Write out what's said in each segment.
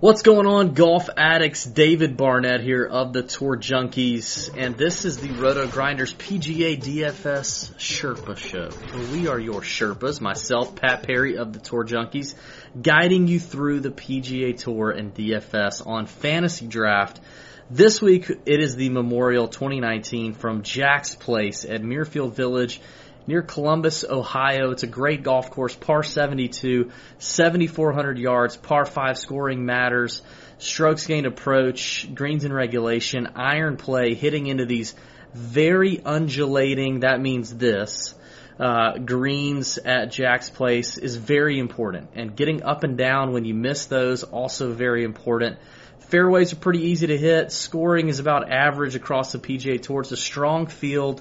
What's going on, golf addicts? David Barnett here of the Tour Junkies, and this is the RotoGrinders PGA DFS Sherpa Show. We are your Sherpas, myself, Pat Perry of the Tour Junkies, guiding you through the PGA Tour and DFS on FantasyDraft. This week, it is the Memorial 2019 from Jack's Place at Muirfield Village near Columbus, Ohio. It's a great golf course, par 72, 7,400 yards, par 5 scoring matters, strokes gained approach, greens in regulation, iron play, hitting into these very undulating, that means this, uh, greens at Jack's Place is very important. And getting up and down when you miss those, also very important. Fairways are pretty easy to hit. Scoring is about average across the PGA Tour. It's a strong field.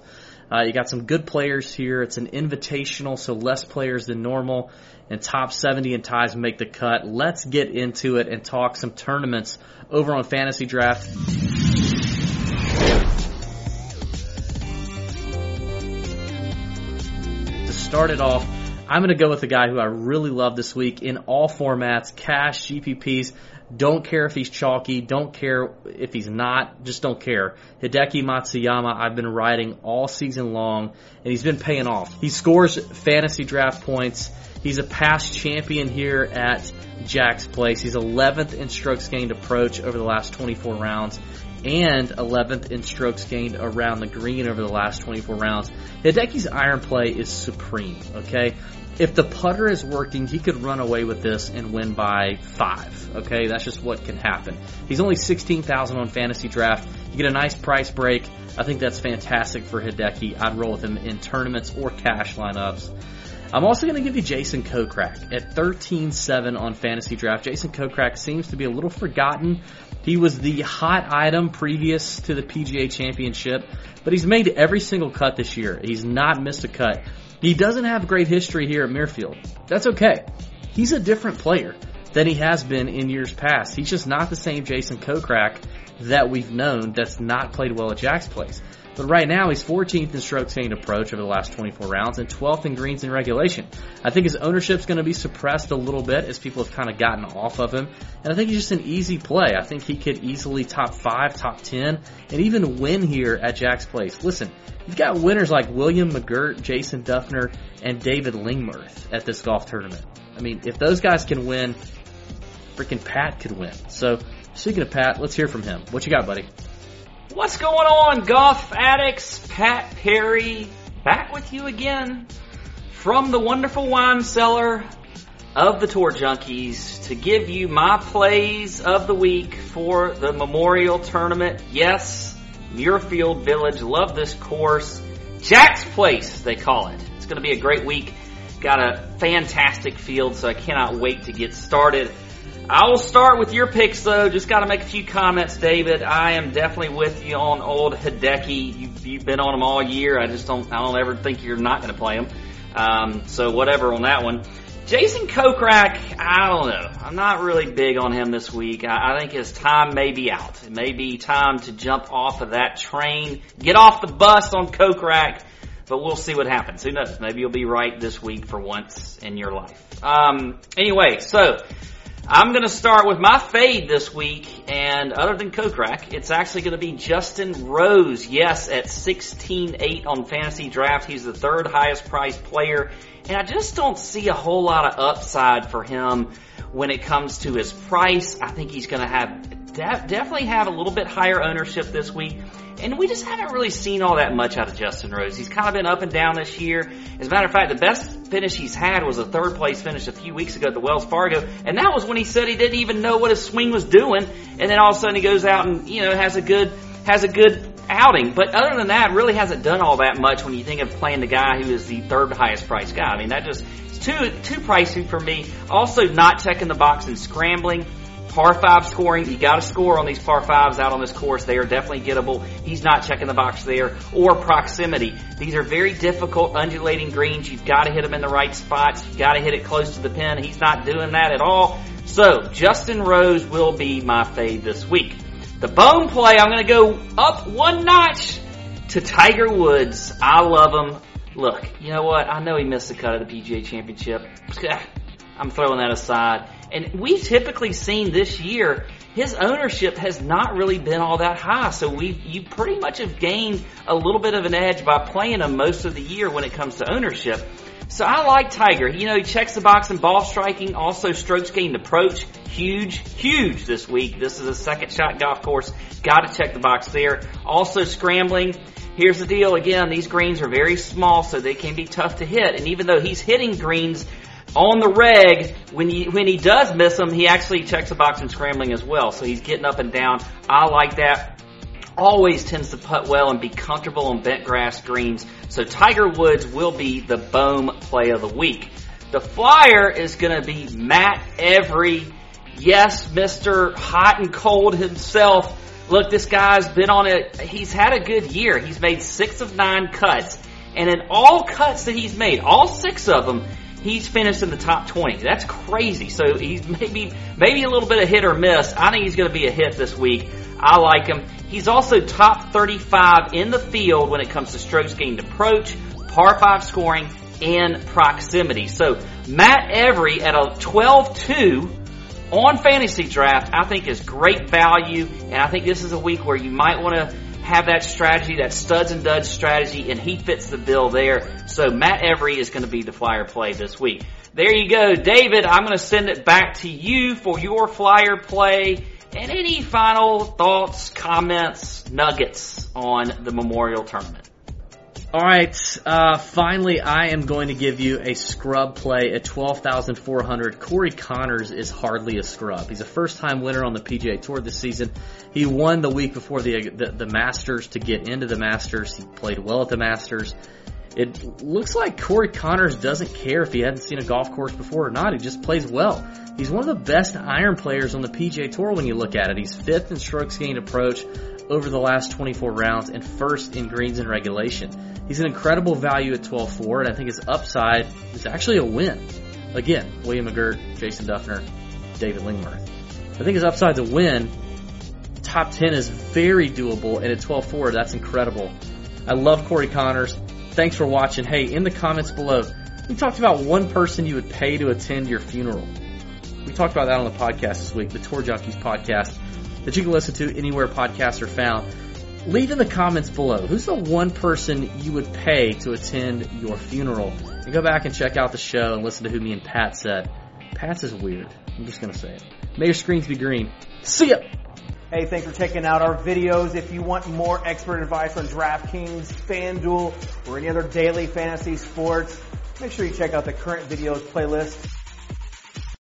Uh, you got some good players here. It's an invitational, so less players than normal. And top 70 and ties make the cut. Let's get into it and talk some tournaments over on FantasyDraft. To start it off, I'm going to go with the guy who I really love this week in all formats, cash, GPPs. Don't care if he's chalky. Don't care if he's not. Just don't care. Hideki Matsuyama, I've been riding all season long, and he's been paying off. He scores FantasyDraft points. He's a past champion here at Jack's Place. He's 11th in strokes gained approach over the last 24 rounds and 11th in strokes gained around the green over the last 24 rounds. Hideki's iron play is supreme, okay? if the putter is working, he could run away with this and win by five. Okay, that's just what can happen. He's only sixteen thousand on FantasyDraft. You get a nice price break. I think that's fantastic for Hideki. I'd roll with him in tournaments or cash lineups. I'm also going to give you Jason Kokrak at 13-7 on FantasyDraft. Jason Kokrak seems to be a little forgotten. He was the hot item previous to the PGA Championship, but he's made every single cut this year. He's not missed a cut. He doesn't have great history here at Muirfield. That's okay. He's a different player than he has been in years past. He's just not the same Jason Kokrak that we've known that's not played well at Jack's place. But right now, he's 14th in strokes gained approach over the last 24 rounds and 12th in greens in regulation. I think his ownership's going to be suppressed a little bit as people have kind of gotten off of him. And I think he's just an easy play. I think he could easily top 5, top 10, and even win here at Jack's Place. Listen, you've got winners like William McGirt, Jason Dufner, and David Lingmerth at this golf tournament. I mean, if those guys can win, freaking Pat could win. So, speaking of Pat, let's hear from him. What you got, buddy? What's going on, golf addicts? Pat Perry back with you again from the wonderful wine cellar of the Tour Junkies to give you my plays of the week for the Memorial Tournament. Yes, Muirfield Village. Love this course. Jack's Place, they call it. It's going to be a great week. Got a fantastic field, so I cannot wait to get started. I will start with your picks though. Just got to make a few comments, David. I am definitely with you on old Hideki. You've, you've been on him all year. I just don't. I don't ever think you're not going to play him. Um, so whatever on that one. Jason Kokrak, I don't know. I'm not really big on him this week. I, I think his time may be out. It may be time to jump off of that train, get off the bus on Kokrak, but we'll see what happens. Who knows? Maybe you'll be right this week for once in your life. Um, anyway, so I'm going to start with my fade this week, and other than Kokrak, it's actually going to be Justin Rose. Yes, at 16-8 on FantasyDraft, he's the third highest priced player, and I just don't see a whole lot of upside for him when it comes to his price. I think he's going to have definitely have a little bit higher ownership this week. And we just haven't really seen all that much out of Justin Rose. He's kind of been up and down this year. As a matter of fact, the best finish he's had was a third place finish a few weeks ago at the Wells Fargo. And that was when he said he didn't even know what his swing was doing. And then all of a sudden he goes out and, you know, has a good, has a good outing. But other than that, really hasn't done all that much when you think of playing the guy who is the third highest priced guy. I mean, that just, too, too pricey for me. Also not checking the box and scrambling par five scoring. You got to score on these par fives out on this course. They are definitely gettable. He's not checking the box there. Or proximity. These are very difficult undulating greens. You've got to hit them in the right spots. You've got to hit it close to the pin. He's not doing that at all. So Justin Rose will be my fade this week. The bone play, I'm going to go up one notch to Tiger Woods. I love him. Look, you know what? I know he missed the cut of the PGA Championship. I'm throwing that aside. And we've typically seen this year his ownership has not really been all that high. So we you pretty much have gained a little bit of an edge by playing him most of the year when it comes to ownership. So I like Tiger. You know, he checks the box in ball striking, also strokes gained approach. Huge, huge this week. This is a second shot golf course. Got to check the box there. Also scrambling. Here's the deal again, these greens are very small, so they can be tough to hit. And even though he's hitting greens on the reg, when he, when he does miss them, he actually checks the box in scrambling as well. So he's getting up and down. I like that. Always tends to putt well and be comfortable on bent grass greens. So Tiger Woods will be the boom play of the week. The flyer is going to be Matt Every. Yes, Mr. Hot and Cold himself. Look, this guy's been on it. He's had a good year. He's made six of nine cuts. And in all cuts that he's made, all six of them, he's finished in the top 20. That's crazy. So he's maybe, maybe a little bit of hit or miss. I think he's going to be a hit this week. I like him. He's also top 35 in the field when it comes to strokes gained approach, par 5 scoring, and proximity. So Matt Every at a 12-2 on FantasyDraft, I think is great value. And I think this is a week where you might want to have that strategy, that studs and duds strategy, and he fits the bill there. So Matt Every is going to be the flyer play this week. There you go. David, I'm going to send it back to you for your flyer play and any final thoughts, comments, nuggets on the Memorial Tournament. All right, uh, finally, I am going to give you a scrub play at 12,400. Corey Conners is hardly a scrub. He's a first time winner on the PGA Tour this season. He won the week before the, the, the Masters to get into the Masters. He played well at the Masters. It looks like Corey Conners doesn't care if he hadn't seen a golf course before or not. He just plays well. He's one of the best iron players on the PGA Tour when you look at it. He's fifth in strokes gained approach over the last 24 rounds and first in greens and regulation. He's an incredible value at 12-4, and I think his upside is actually a win. Again, William McGirt, Jason Dufner, David Lingmerth. I think his upside's a win. Top 10 is very doable, and at 12-4, that's incredible. I love Corey Conners. Thanks for watching. Hey, in the comments below, we talked about one person you would pay to attend your funeral. We talked about that on the podcast this week, the Tour Junkies podcast that you can listen to anywhere podcasts are found. Leave in the comments below who's the one person you would pay to attend your funeral. And go back and check out the show and listen to who me and Pat said. Pat's is weird. I'm just gonna say it. May your screens be green. See ya! Hey, thanks for checking out our videos. If you want more expert advice on DraftKings, FanDuel, or any other daily fantasy sports, make sure you check out the current videos playlist